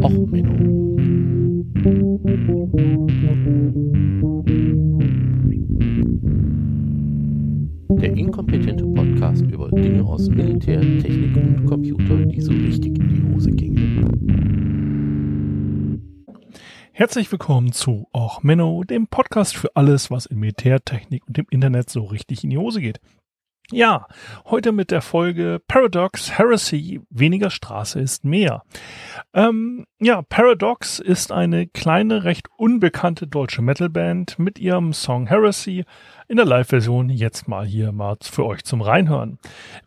Och Menno. Der inkompetente Podcast über Dinge aus Militär, Technik und Computer, die so richtig in die Hose gingen. Herzlich willkommen zu Och Menno, dem Podcast für alles, was in Militärtechnik und dem Internet so richtig in die Hose geht. Ja, heute mit der Folge Paradox Heresy, weniger Straße ist mehr. Ähm, ja, Paradox ist eine kleine, recht unbekannte deutsche Metalband mit ihrem Song Heresy in der Live-Version jetzt mal hier mal für euch zum Reinhören.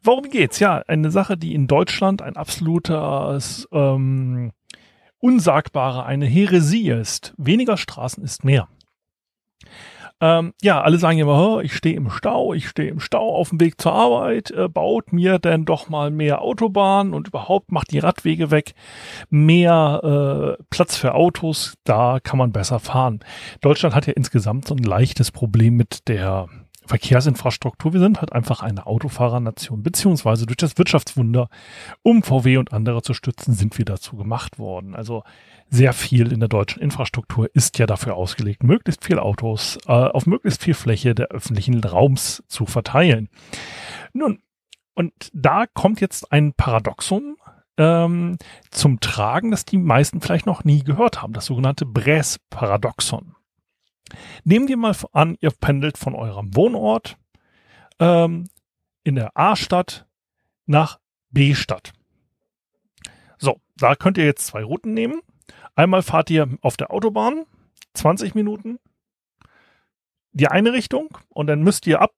Worum geht's? Ja, eine Sache, die in Deutschland ein absoluter ähm, unsagbare, eine Häresie ist. Weniger Straßen ist mehr. Ähm, ja, alle sagen immer, ich stehe im Stau, ich stehe im Stau auf dem Weg zur Arbeit, äh, baut mir denn doch mal mehr Autobahnen und überhaupt macht die Radwege weg, mehr äh, Platz für Autos, da kann man besser fahren. Deutschland hat ja insgesamt so ein leichtes Problem mit der Verkehrsinfrastruktur. Wir sind halt einfach eine Autofahrernation, beziehungsweise durch das Wirtschaftswunder, um VW und andere zu stützen, sind wir dazu gemacht worden. Also sehr viel in der deutschen Infrastruktur ist ja dafür ausgelegt, möglichst viel Autos äh, auf möglichst viel Fläche der öffentlichen Raums zu verteilen. Nun, und da kommt jetzt ein Paradoxon ähm, zum Tragen, das die meisten vielleicht noch nie gehört haben, das sogenannte Bräs-Paradoxon. Nehmen wir mal an, ihr pendelt von eurem Wohnort ähm, in der A-Stadt nach B-Stadt. So, da könnt ihr jetzt zwei Routen nehmen. Einmal fahrt ihr auf der Autobahn 20 Minuten die eine Richtung und dann müsst ihr ab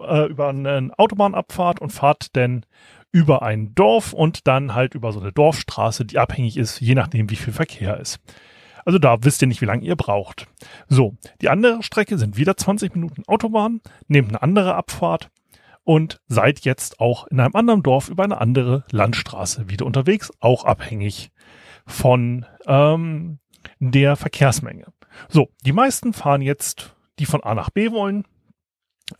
äh, über eine Autobahnabfahrt und fahrt dann über ein Dorf und dann halt über so eine Dorfstraße, die abhängig ist, je nachdem wie viel Verkehr ist. Also da wisst ihr nicht, wie lange ihr braucht. So, die andere Strecke sind wieder 20 Minuten Autobahn, nehmt eine andere Abfahrt und seid jetzt auch in einem anderen Dorf über eine andere Landstraße wieder unterwegs, auch abhängig von ähm, der Verkehrsmenge. So, die meisten fahren jetzt, die von A nach B wollen,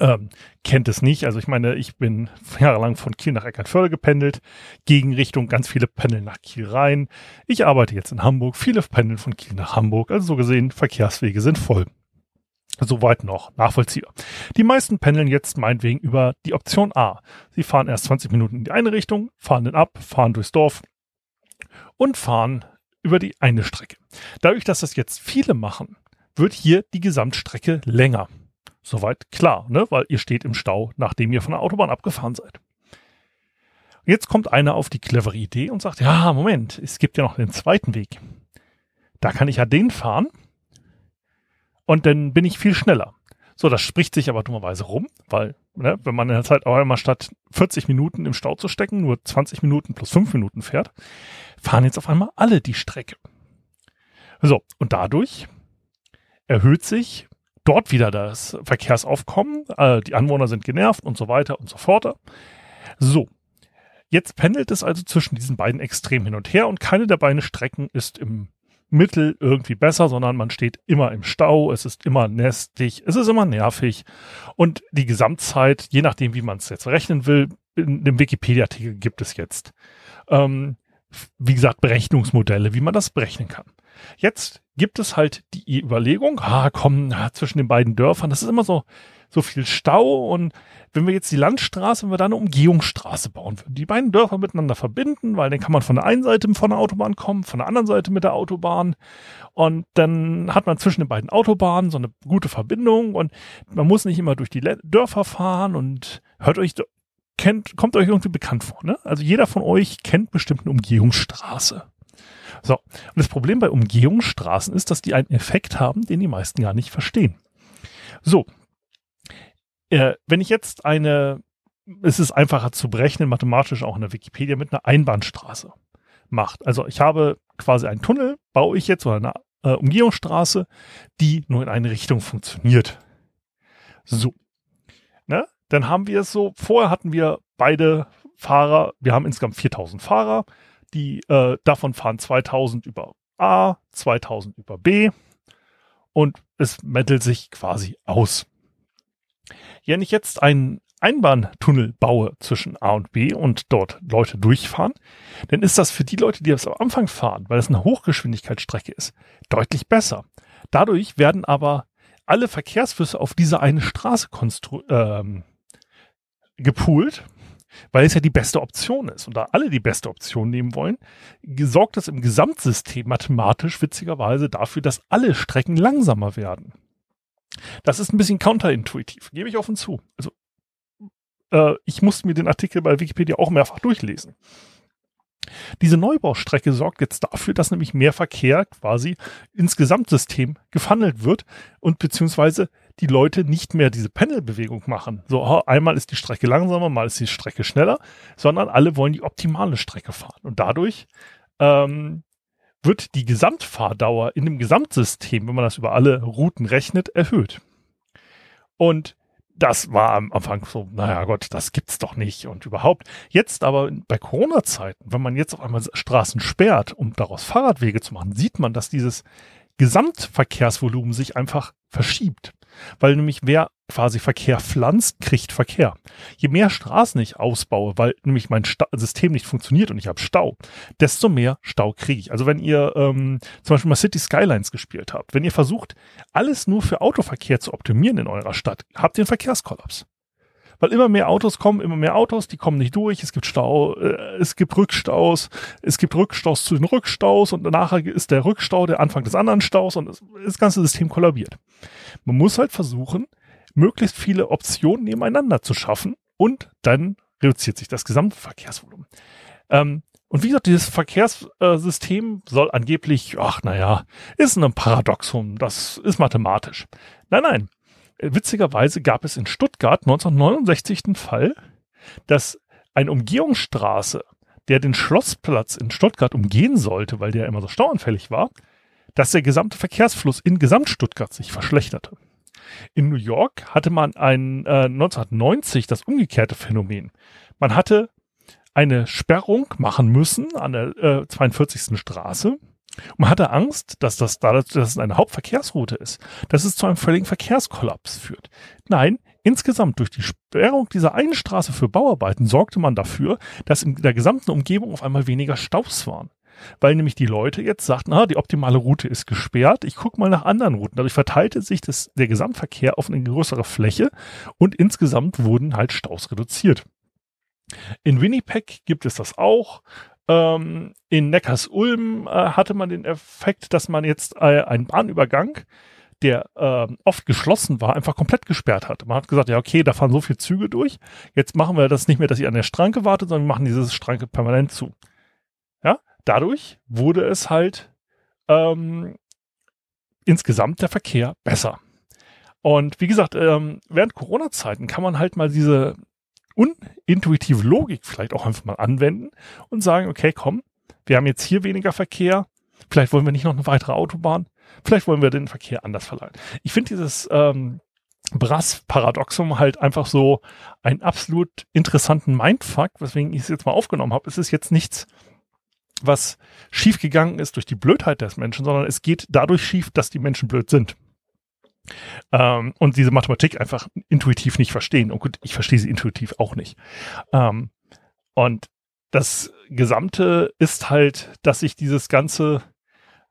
ähm, kennt es nicht. Also ich meine, ich bin jahrelang von Kiel nach Eckernförde gependelt, Gegenrichtung, ganz viele pendeln nach Kiel rein. Ich arbeite jetzt in Hamburg, viele pendeln von Kiel nach Hamburg. Also so gesehen, Verkehrswege sind voll. Soweit noch nachvollziehbar. Die meisten pendeln jetzt meinetwegen über die Option A. Sie fahren erst 20 Minuten in die eine Richtung, fahren dann ab, fahren durchs Dorf und fahren über die eine Strecke. Dadurch, dass das jetzt viele machen, wird hier die Gesamtstrecke länger. Soweit klar, ne? weil ihr steht im Stau, nachdem ihr von der Autobahn abgefahren seid. Jetzt kommt einer auf die clevere Idee und sagt, ja, Moment, es gibt ja noch den zweiten Weg. Da kann ich ja den fahren und dann bin ich viel schneller. So, das spricht sich aber dummerweise rum, weil, ne, wenn man in der Zeit auch einmal statt 40 Minuten im Stau zu stecken, nur 20 Minuten plus 5 Minuten fährt, fahren jetzt auf einmal alle die Strecke. So, und dadurch erhöht sich dort wieder das Verkehrsaufkommen, äh, die Anwohner sind genervt und so weiter und so fort. So, jetzt pendelt es also zwischen diesen beiden Extremen hin und her und keine der beiden Strecken ist im Mittel irgendwie besser, sondern man steht immer im Stau, es ist immer nestig, es ist immer nervig und die Gesamtzeit, je nachdem, wie man es jetzt rechnen will, in dem Wikipedia-Artikel gibt es jetzt, ähm, wie gesagt, Berechnungsmodelle, wie man das berechnen kann. Jetzt gibt es halt die Überlegung, ah, komm, zwischen den beiden Dörfern, das ist immer so, so viel Stau und wenn wir jetzt die Landstraße, wenn wir da eine Umgehungsstraße bauen würden, die beiden Dörfer miteinander verbinden, weil dann kann man von der einen Seite von der Autobahn kommen, von der anderen Seite mit der Autobahn und dann hat man zwischen den beiden Autobahnen so eine gute Verbindung und man muss nicht immer durch die Dörfer fahren und hört euch, kennt, kommt euch irgendwie bekannt vor, ne? Also jeder von euch kennt bestimmt eine Umgehungsstraße. So. Und das Problem bei Umgehungsstraßen ist, dass die einen Effekt haben, den die meisten gar nicht verstehen. So. Äh, wenn ich jetzt eine, es ist einfacher zu berechnen, mathematisch auch in der Wikipedia mit einer Einbahnstraße macht. Also ich habe quasi einen Tunnel, baue ich jetzt oder eine äh, Umgehungsstraße, die nur in eine Richtung funktioniert. So. Ne? Dann haben wir es so, vorher hatten wir beide Fahrer, wir haben insgesamt 4000 Fahrer, die äh, davon fahren 2000 über A, 2000 über B und es mettelt sich quasi aus. Wenn ich jetzt einen Einbahntunnel baue zwischen A und B und dort Leute durchfahren, dann ist das für die Leute, die das am Anfang fahren, weil es eine Hochgeschwindigkeitsstrecke ist, deutlich besser. Dadurch werden aber alle Verkehrsflüsse auf diese eine Straße ähm, gepoolt, weil es ja die beste Option ist und da alle die beste Option nehmen wollen, sorgt das im Gesamtsystem mathematisch witzigerweise dafür, dass alle Strecken langsamer werden. Das ist ein bisschen counterintuitiv, gebe ich offen zu. Also äh, ich musste mir den Artikel bei Wikipedia auch mehrfach durchlesen. Diese Neubaustrecke sorgt jetzt dafür, dass nämlich mehr Verkehr quasi ins Gesamtsystem gefunnelt wird und beziehungsweise die Leute nicht mehr diese Pendelbewegung machen. So, oh, einmal ist die Strecke langsamer, mal ist die Strecke schneller, sondern alle wollen die optimale Strecke fahren. Und dadurch ähm, wird die Gesamtfahrdauer in dem Gesamtsystem, wenn man das über alle Routen rechnet, erhöht. Und das war am Anfang so, naja Gott, das gibt's doch nicht und überhaupt. Jetzt aber bei Corona-Zeiten, wenn man jetzt auf einmal Straßen sperrt, um daraus Fahrradwege zu machen, sieht man, dass dieses Gesamtverkehrsvolumen sich einfach verschiebt. Weil nämlich wer quasi Verkehr pflanzt, kriegt Verkehr. Je mehr Straßen ich ausbaue, weil nämlich mein Sta System nicht funktioniert und ich habe Stau, desto mehr Stau kriege ich. Also wenn ihr ähm, zum Beispiel mal City Skylines gespielt habt, wenn ihr versucht, alles nur für Autoverkehr zu optimieren in eurer Stadt, habt ihr einen Verkehrskollaps weil immer mehr Autos kommen, immer mehr Autos, die kommen nicht durch, es gibt Stau, äh, es gibt Rückstaus, es gibt Rückstaus zu den Rückstaus und nachher ist der Rückstau der Anfang des anderen Staus und das, das ganze System kollabiert. Man muss halt versuchen, möglichst viele Optionen nebeneinander zu schaffen und dann reduziert sich das gesamte Verkehrsvolumen. Ähm, und wie gesagt, dieses Verkehrssystem soll angeblich, ach naja, ist ein Paradoxum, das ist mathematisch. Nein, nein, witzigerweise gab es in Stuttgart 1969 den Fall, dass eine Umgehungsstraße, der den Schlossplatz in Stuttgart umgehen sollte, weil der immer so stauanfällig war, dass der gesamte Verkehrsfluss in Gesamtstuttgart sich verschlechterte. In New York hatte man ein, äh, 1990 das umgekehrte Phänomen. Man hatte eine Sperrung machen müssen an der äh, 42. Straße man hatte Angst, dass das dadurch, dass es eine Hauptverkehrsroute ist, dass es zu einem völligen Verkehrskollaps führt. Nein, insgesamt durch die Sperrung dieser einen Straße für Bauarbeiten sorgte man dafür, dass in der gesamten Umgebung auf einmal weniger Staus waren. Weil nämlich die Leute jetzt sagten, ah, die optimale Route ist gesperrt, ich gucke mal nach anderen Routen. Dadurch verteilte sich das, der Gesamtverkehr auf eine größere Fläche und insgesamt wurden halt Staus reduziert. In Winnipeg gibt es das auch. Ähm, in Neckars-Ulm äh, hatte man den Effekt, dass man jetzt äh, einen Bahnübergang, der äh, oft geschlossen war, einfach komplett gesperrt hat. Man hat gesagt, ja, okay, da fahren so viele Züge durch. Jetzt machen wir das nicht mehr, dass ihr an der Stranke wartet, sondern wir machen diese Stranke permanent zu. Ja, dadurch wurde es halt ähm, insgesamt der Verkehr besser. Und wie gesagt, ähm, während Corona-Zeiten kann man halt mal diese unintuitive Logik vielleicht auch einfach mal anwenden und sagen, okay, komm, wir haben jetzt hier weniger Verkehr, vielleicht wollen wir nicht noch eine weitere Autobahn, vielleicht wollen wir den Verkehr anders verleihen. Ich finde dieses ähm, Brass-Paradoxum halt einfach so einen absolut interessanten Mindfuck, weswegen ich es jetzt mal aufgenommen habe. Es ist jetzt nichts, was schiefgegangen ist durch die Blödheit des Menschen, sondern es geht dadurch schief, dass die Menschen blöd sind ähm, und diese Mathematik einfach intuitiv nicht verstehen. Und gut, ich verstehe sie intuitiv auch nicht. Ähm, und das Gesamte ist halt, dass sich dieses ganze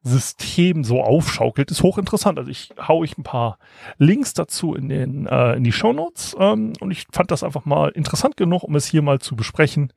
System so aufschaukelt, ist hochinteressant. Also ich hau ich ein paar Links dazu in den äh, in die Show Notes ähm, und ich fand das einfach mal interessant genug, um es hier mal zu besprechen,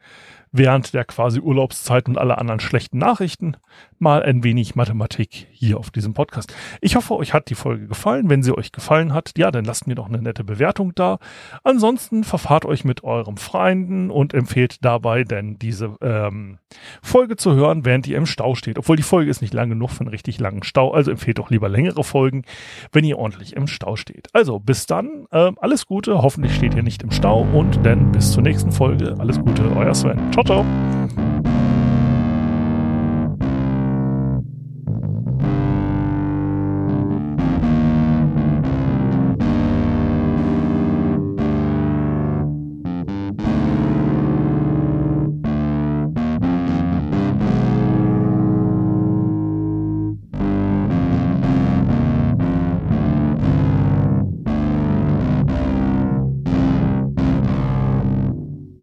während der quasi Urlaubszeit und aller anderen schlechten Nachrichten mal ein wenig Mathematik hier auf diesem Podcast. Ich hoffe, euch hat die Folge gefallen. Wenn sie euch gefallen hat, ja, dann lasst mir doch eine nette Bewertung da. Ansonsten verfahrt euch mit eurem Freunden und empfehlt dabei, denn diese ähm, Folge zu hören, während ihr im Stau steht. Obwohl die Folge ist nicht lang genug für einen richtig langen Stau, also empfehlt doch lieber längere Folgen, wenn ihr ordentlich im Stau steht. Also bis dann, äh, alles Gute, hoffentlich steht ihr nicht im Stau und dann bis zur nächsten Folge. Alles Gute, euer Sven. Ciao, ciao.